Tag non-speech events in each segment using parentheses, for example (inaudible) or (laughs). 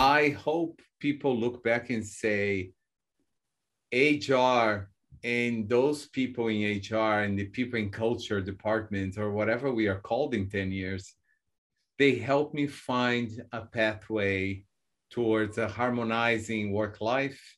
I hope people look back and say, HR and those people in HR and the people in culture department or whatever we are called in 10 years, they help me find a pathway towards a harmonizing work life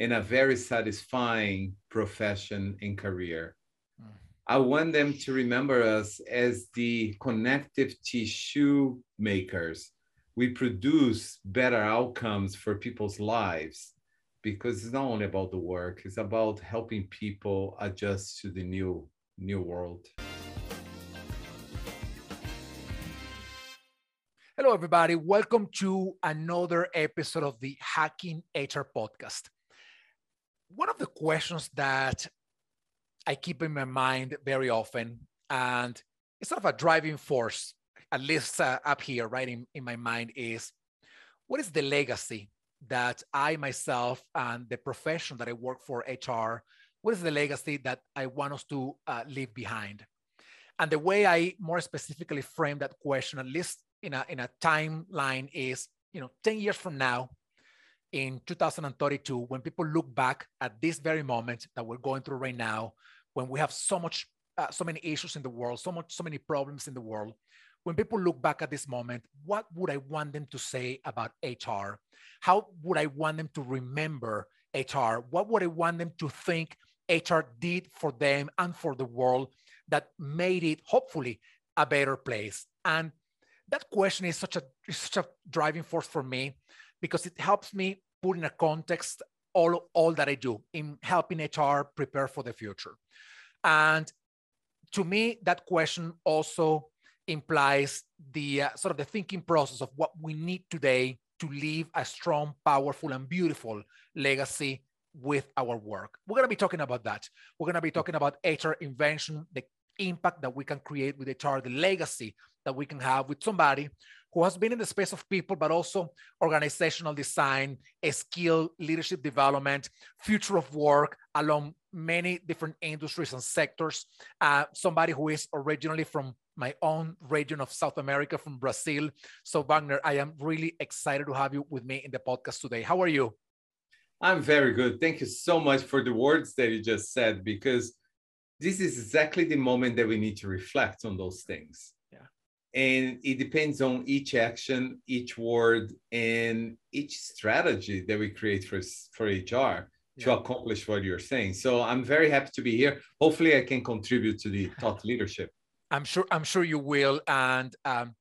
and a very satisfying profession and career. Mm. I want them to remember us as the connective tissue makers. We produce better outcomes for people's lives because it's not only about the work, it's about helping people adjust to the new new world. Hello, everybody. Welcome to another episode of the Hacking HR podcast. One of the questions that I keep in my mind very often, and it's sort of a driving force, at least uh, up here, right in, in my mind, is what is the legacy that I myself and the profession that I work for, HR, what is the legacy that I want us to uh, leave behind? And the way I more specifically frame that question, at least in a, in a timeline, is you know 10 years from now, in 2032, when people look back at this very moment that we're going through right now, when we have so much, uh, so many issues in the world, so much, so many problems in the world, when people look back at this moment, what would I want them to say about HR? How would I want them to remember HR? What would I want them to think HR did for them and for the world that made it hopefully a better place? And that question is such a, such a driving force for me because it helps me put in a context all, all that I do in helping HR prepare for the future. And to me, that question also implies the uh, sort of the thinking process of what we need today to leave a strong, powerful, and beautiful legacy with our work. We're going to be talking about that. We're going to be talking about HR invention, the impact that we can create with HR, the legacy that we can have with somebody who has been in the space of people, but also organizational design, skill, leadership development, future of work along many different industries and sectors. Uh, somebody who is originally from my own region of South America, from Brazil. So, Wagner, I am really excited to have you with me in the podcast today. How are you? I'm very good. Thank you so much for the words that you just said, because this is exactly the moment that we need to reflect on those things and it depends on each action each word and each strategy that we create for for hr yeah. to accomplish what you're saying so i'm very happy to be here hopefully i can contribute to the thought leadership i'm sure i'm sure you will and um,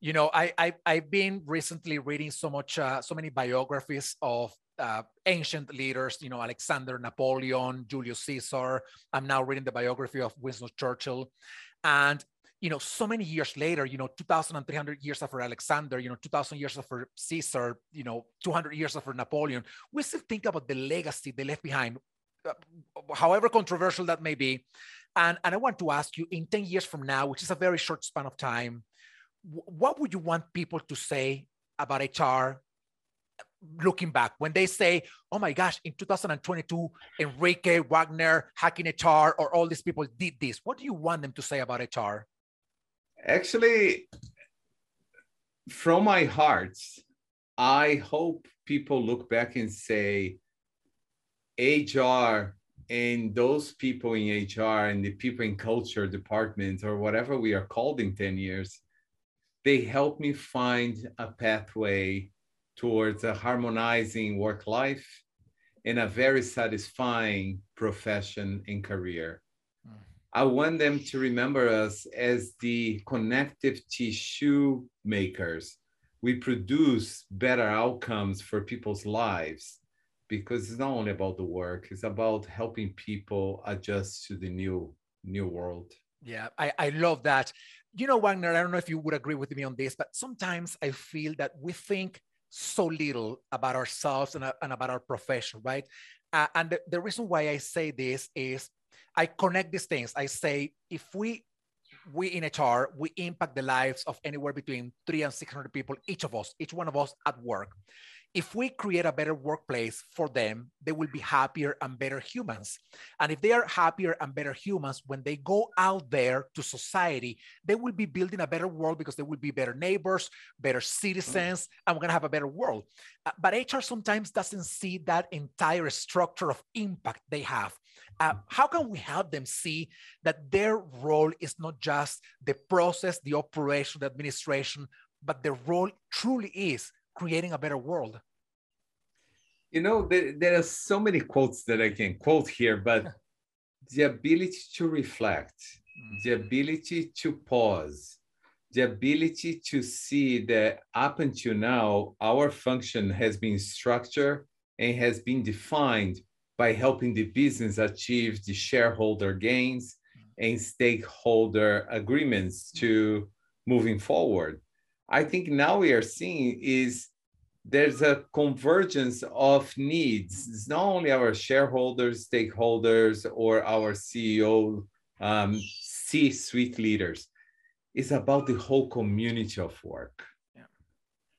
you know I, I i've been recently reading so much uh, so many biographies of uh, ancient leaders, you know, Alexander, Napoleon, Julius Caesar. I'm now reading the biography of Winston Churchill. And you know, so many years later, you know, 2,300 years after Alexander, you know, 2,000 years after Caesar, you know, 200 years after Napoleon, we still think about the legacy they left behind, uh, however controversial that may be. And, and I want to ask you in 10 years from now, which is a very short span of time, what would you want people to say about HR looking back when they say, oh my gosh, in 2022, Enrique, Wagner, Hacking HR, or all these people did this? What do you want them to say about HR? Actually, from my heart, I hope people look back and say, HR and those people in HR and the people in culture department or whatever we are called in 10 years, they help me find a pathway towards a harmonizing work life and a very satisfying profession and career. Hmm. I want them to remember us as the connective tissue makers. We produce better outcomes for people's lives because it's not only about the work, it's about helping people adjust to the new new world. Yeah, I, I love that. You know, Wagner, I don't know if you would agree with me on this, but sometimes I feel that we think so little about ourselves and, uh, and about our profession, right? Uh, and the, the reason why I say this is I connect these things. I say, if we we in HR, we impact the lives of anywhere between three and 600 people, each of us, each one of us at work. If we create a better workplace for them, they will be happier and better humans. And if they are happier and better humans, when they go out there to society, they will be building a better world because they will be better neighbors, better citizens, and we're going to have a better world. Uh, but HR sometimes doesn't see that entire structure of impact they have. Uh, how can we help them see that their role is not just the process, the operation, the administration, but their role truly is creating a better world? You know, there, there are so many quotes that I can quote here, but (laughs) the ability to reflect, mm. the ability to pause, the ability to see that up until now, our function has been structured and has been defined by helping the business achieve the shareholder gains and stakeholder agreements to moving forward. I think now we are seeing is there's a convergence of needs. It's not only our shareholders, stakeholders, or our CEO, um, C-suite leaders. It's about the whole community of work. Yeah.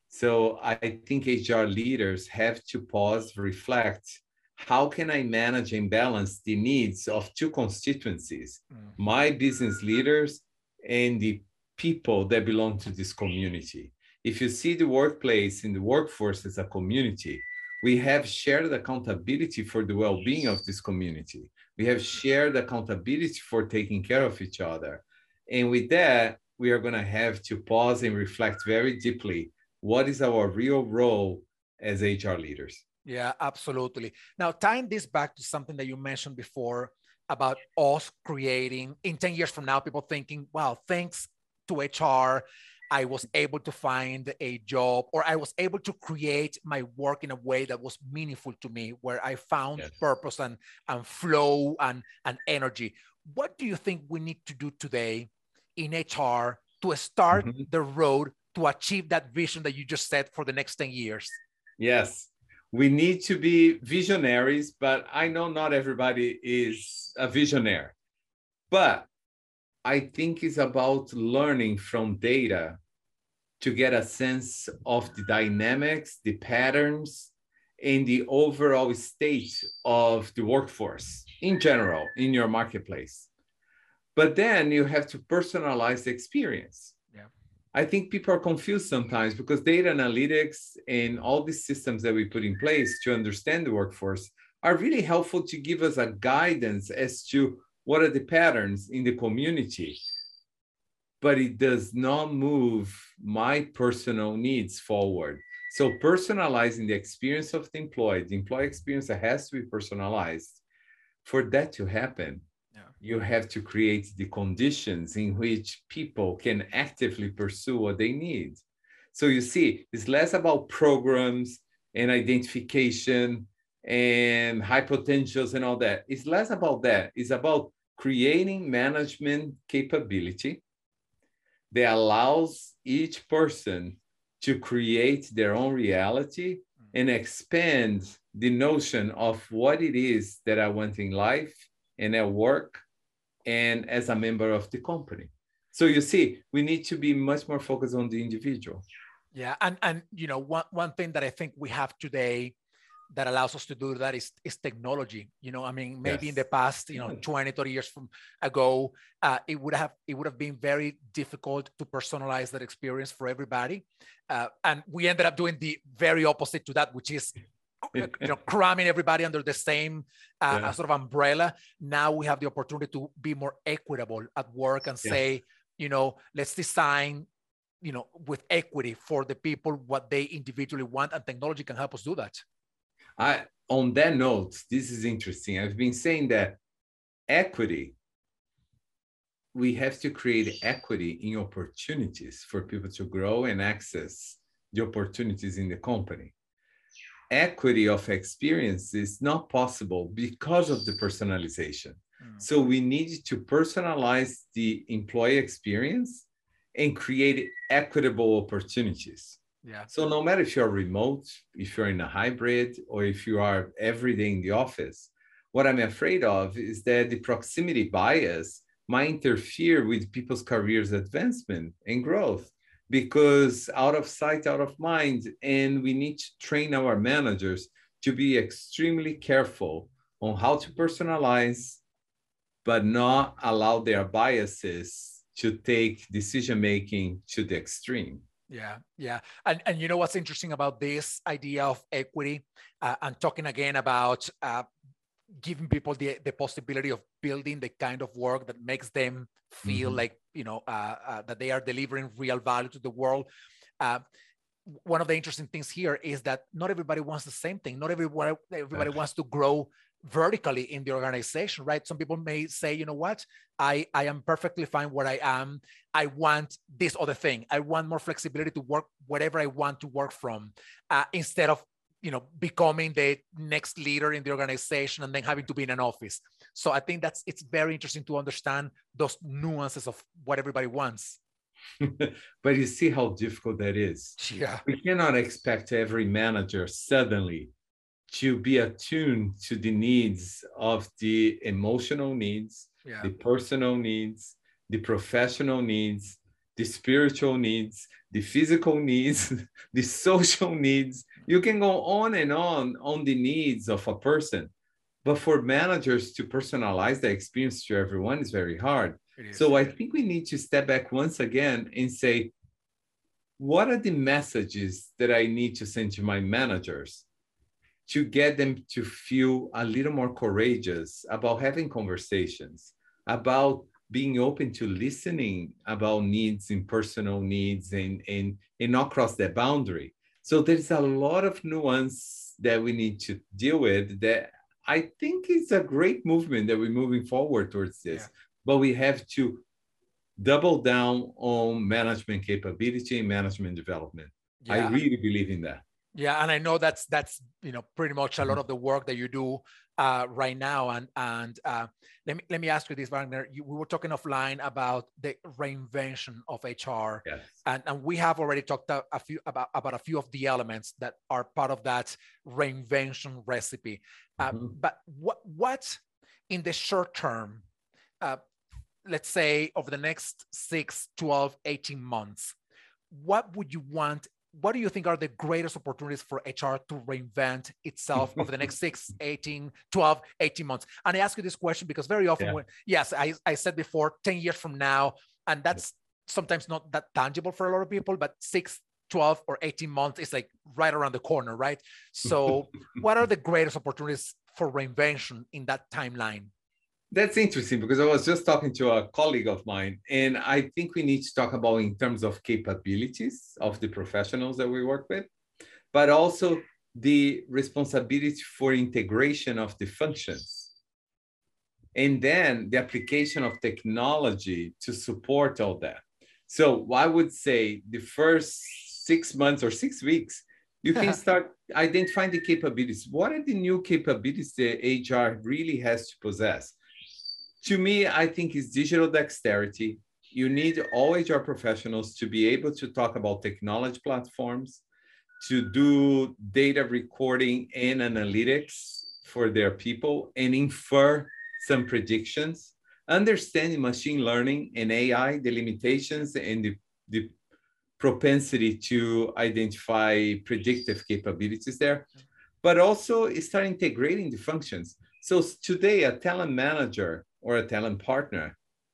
So I think HR leaders have to pause, reflect. How can I manage and balance the needs of two constituencies, mm. my business leaders and the people that belong to this community. If you see the workplace in the workforce as a community, we have shared accountability for the well-being of this community. We have shared accountability for taking care of each other. And with that, we are going to have to pause and reflect very deeply what is our real role as HR leaders. Yeah, absolutely. Now, tying this back to something that you mentioned before about us creating in 10 years from now, people thinking, wow, thanks to HR, I was able to find a job or I was able to create my work in a way that was meaningful to me, where I found yes. purpose and, and flow and, and energy. What do you think we need to do today in HR to start mm-hmm. the road to achieve that vision that you just said for the next 10 years? Yes, we need to be visionaries, but I know not everybody is a visionary. But I think it's about learning from data to get a sense of the dynamics, the patterns, and the overall state of the workforce in general in your marketplace. But then you have to personalize the experience. Yeah. I think people are confused sometimes because data analytics and all these systems that we put in place to understand the workforce are really helpful to give us a guidance as to what are the patterns in the community but it does not move my personal needs forward so personalizing the experience of the employee the employee experience has to be personalized for that to happen yeah. you have to create the conditions in which people can actively pursue what they need so you see it's less about programs and identification and high potentials and all that. It's less about that. It's about creating management capability that allows each person to create their own reality mm-hmm. and expand the notion of what it is that I want in life and at work and as a member of the company. So you see, we need to be much more focused on the individual. Yeah, and and you know one one thing that I think we have today that allows us to do that is, is technology you know i mean maybe yes. in the past you know 20 30 years from ago uh, it would have it would have been very difficult to personalize that experience for everybody uh, and we ended up doing the very opposite to that which is you know cramming everybody under the same uh, yeah. sort of umbrella. Now we have the opportunity to be more equitable at work and say you know let's design you know with equity for the people what they individually want and technology can help us do that I, on that note, this is interesting. I've been saying that equity, we have to create equity in opportunities for people to grow and access the opportunities in the company. Equity of experience is not possible because of the personalization. Mm. So we need to personalize the employee experience and create equitable opportunities. Yeah. So no matter if you're remote, if you're in a hybrid, or if you are every day in the office, what I'm afraid of is that the proximity bias might interfere with people's careers advancement and growth because out of sight, out of mind. And we need to train our managers to be extremely careful on how to personalize, but not allow their biases to take decision making to the extreme. Yeah, yeah, and and you know what's interesting about this idea of equity? Uh, I'm talking again about uh, giving people the the possibility of building the kind of work that makes them feel mm-hmm. like you know uh, uh, that they are delivering real value to the world. Uh, one of the interesting things here is that not everybody wants the same thing. Not everybody everybody wants to grow vertically in the organization, right? Some people may say, you know what, I, I am perfectly fine where I am. I want this other thing. I want more flexibility to work whatever I want to work from uh, instead of, you know, becoming the next leader in the organization and then having to be in an office. So I think that's, it's very interesting to understand those nuances of what everybody wants. (laughs) but you see how difficult that is. Yeah. We cannot expect every manager suddenly to be attuned to the needs of the emotional needs, yeah. the personal needs, the professional needs, the spiritual needs, the physical needs, (laughs) the social needs. You can go on and on on the needs of a person. But for managers to personalize the experience to everyone is very hard. So I think we need to step back once again and say, what are the messages that I need to send to my managers to get them to feel a little more courageous about having conversations, about being open to listening about needs and personal needs and, and, and not cross that boundary. So there's a lot of nuance that we need to deal with that I think is a great movement that we're moving forward towards this. Yeah. But we have to double down on management capability and management development. Yeah. I really believe in that. Yeah, and I know that's that's you know pretty much a lot mm-hmm. of the work that you do uh, right now. And and uh, let me let me ask you this, Wagner. You, we were talking offline about the reinvention of HR, yes. and and we have already talked a, a, few about about a few of the elements that are part of that reinvention recipe. Uh, mm-hmm. But what what in the short term, uh, let's say over the next 6, 12, 18 months, what would you want what do you think are the greatest opportunities for HR to reinvent itself over the next (laughs) 6, 18, 12, 18 months? And I ask you this question because very often, yeah. when, yes, I, I said before, 10 years from now, and that's sometimes not that tangible for a lot of people, but six, 12 or 18 months is like right around the corner, right? So, (laughs) what are the greatest opportunities for reinvention in that timeline? That's interesting because I was just talking to a colleague of mine, and I think we need to talk about in terms of capabilities of the professionals that we work with, but also the responsibility for integration of the functions. And then the application of technology to support all that. So I would say the first six months or six weeks, you can (laughs) start identifying the capabilities. What are the new capabilities the HR really has to possess? To me, I think it's digital dexterity. You need all HR professionals to be able to talk about technology platforms, to do data recording and analytics for their people and infer some predictions, understanding machine learning and AI, the limitations and the, the propensity to identify predictive capabilities there, but also start integrating the functions. So today, a talent manager or a talent partner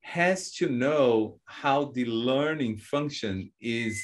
has to know how the learning function is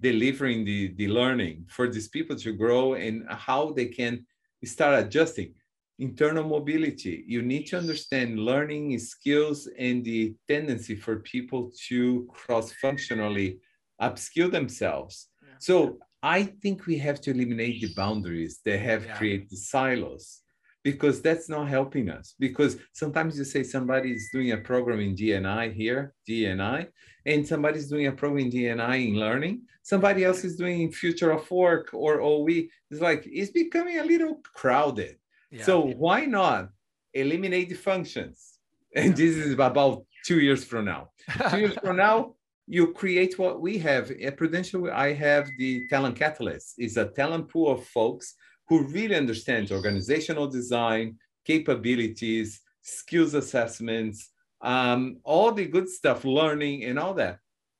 delivering the, the learning for these people to grow and how they can start adjusting. Internal mobility, you need to understand learning skills and the tendency for people to cross functionally upskill themselves. Yeah. So I think we have to eliminate the boundaries that have yeah. created silos because that's not helping us. Because sometimes you say somebody is doing a program in DNI here, DNI, and somebody's doing a program in DNI in learning. Somebody else is doing future of work or OE. It's like it's becoming a little crowded. Yeah. So why not eliminate the functions? (laughs) And this is about two years from now. (laughs) two years from now, you create what we have at Prudential. I have the talent catalyst. It's a talent pool of folks who really understands organizational design, capabilities, skills assessments, um, all the good stuff, learning and all that.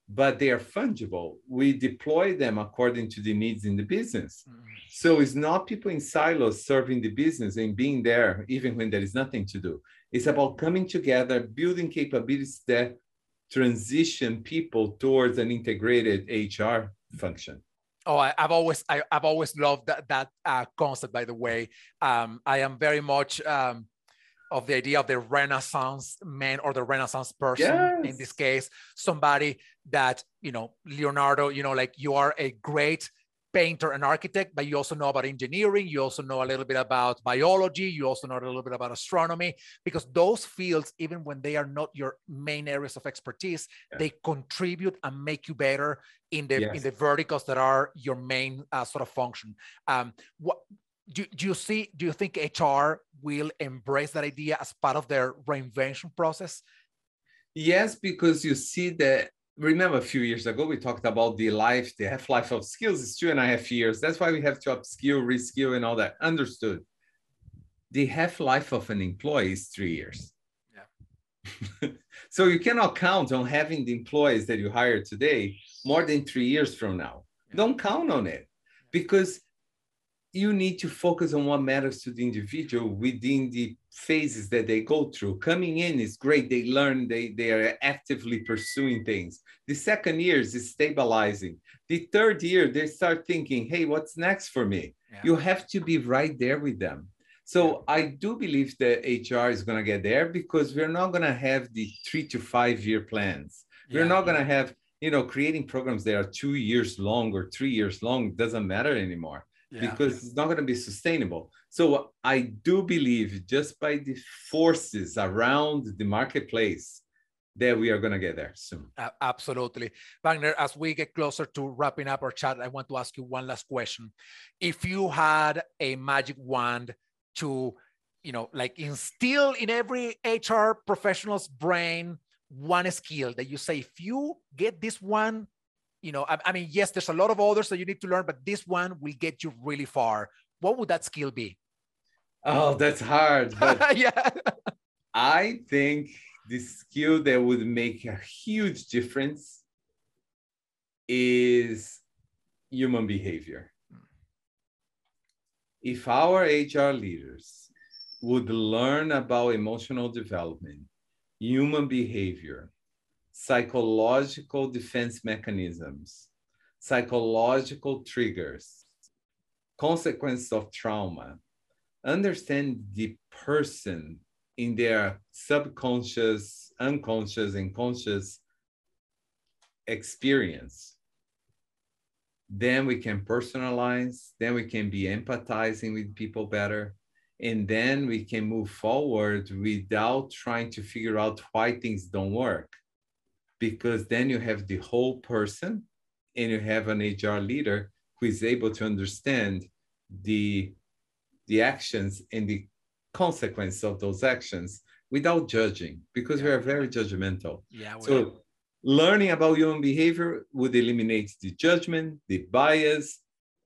but they are fungible. We deploy them according to the needs in the business. Mm-hmm. So it's not people in silos serving the business and being there even when there is nothing to do. It's about coming together, building capabilities that transition people towards an integrated HR function. Oh, I, have always I, have always loved that that uh, concept. By the way, um, I am very much um, of the idea of the Renaissance man or the Renaissance person yes. in this case, somebody that, you know, Leonardo, you know, like you are a great painter and architect, but you also know about engineering. You also know a little bit about biology. You also know a little bit about astronomy, because those fields, even when they are not your main areas of expertise, yeah. they contribute and make you better in the yes. in the verticals that are your main uh, sort of function. Um, what do, do you see do you think hr will embrace that idea as part of their reinvention process yes because you see that remember a few years ago we talked about the life the half-life of skills. Is two and a half years. That's why we have to upskill reskill and all that. Understood. The half-life of an employee is three years. Yeah. (laughs) So you cannot count on having the employees that you hire today more than three years from now. Yeah. don't count on it because you need to focus on what matters to the individual within the phases that they go through. Coming in is great. They learn, they, they are actively pursuing things. The second year is stabilizing. The third year, they start thinking, hey, what's next for me? Yeah. You have to be right there with them. So I do believe that HR is going to get there because we're not going to have the three to five year plans. Yeah. We're not going to have, you know, creating programs that are two years long or three years long doesn't matter anymore yeah. because it's not going to be sustainable. So I do believe just by the forces around the marketplace that we are going to get there soon. Uh, absolutely. Wagner, as we get closer to wrapping up our chat, I want to ask you one last question. If you had a magic wand to, you know, like instill in every HR professional's brain one skill that you say, if you get this one you know, I, I mean, yes, there's a lot of others that you need to learn, but this one will get you really far. What would that skill be? Oh, that's hard. (laughs) yeah. I think the skill that would make a huge difference is human behavior. If our HR leaders would learn about emotional development, human behavior, psychological defense mechanisms, psychological triggers, consequences of trauma, understand the person in their subconscious, unconscious, and conscious experience. Then we can personalize, then we can be empathizing with people better. And then we can move forward without trying to figure out why things don't work because then you have the whole person and you have an HR leader who is able to understand the, the actions and the consequence of those actions without judging because yeah. we are very judgmental. Yeah. So learning about human behavior would eliminate the judgment, the bias,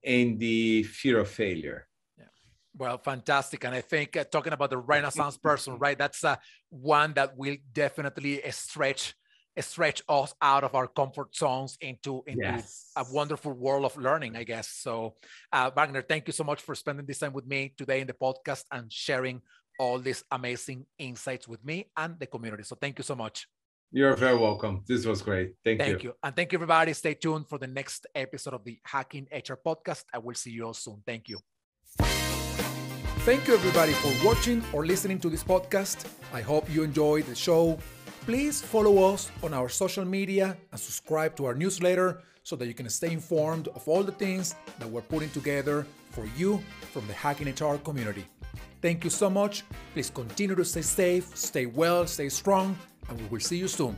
and the fear of failure. Yeah. Well, fantastic. And I think uh, talking about the Renaissance person, right? That's uh, one that will definitely stretch stretch us out of our comfort zones into into yes. a wonderful world of learning i guess. So uh, wagner thank you so much for spending this time with me today in the podcast and sharing all these amazing insights with me and the community. So thank you so much. You're very welcome. This was great. Thank, thank you. you. And thank you everybody. Stay tuned for the next episode of the hacking hr podcast. I will see you all soon. Thank you. Thank you, everybody, for watching or listening to this podcast. I hope you enjoyed the show Please follow us on our social media and subscribe to our newsletter so that you can stay informed of all the things that we're putting together for you from the Hacking HR community. Thank you so much. Please continue to stay safe, stay well, stay strong, and we will see you soon.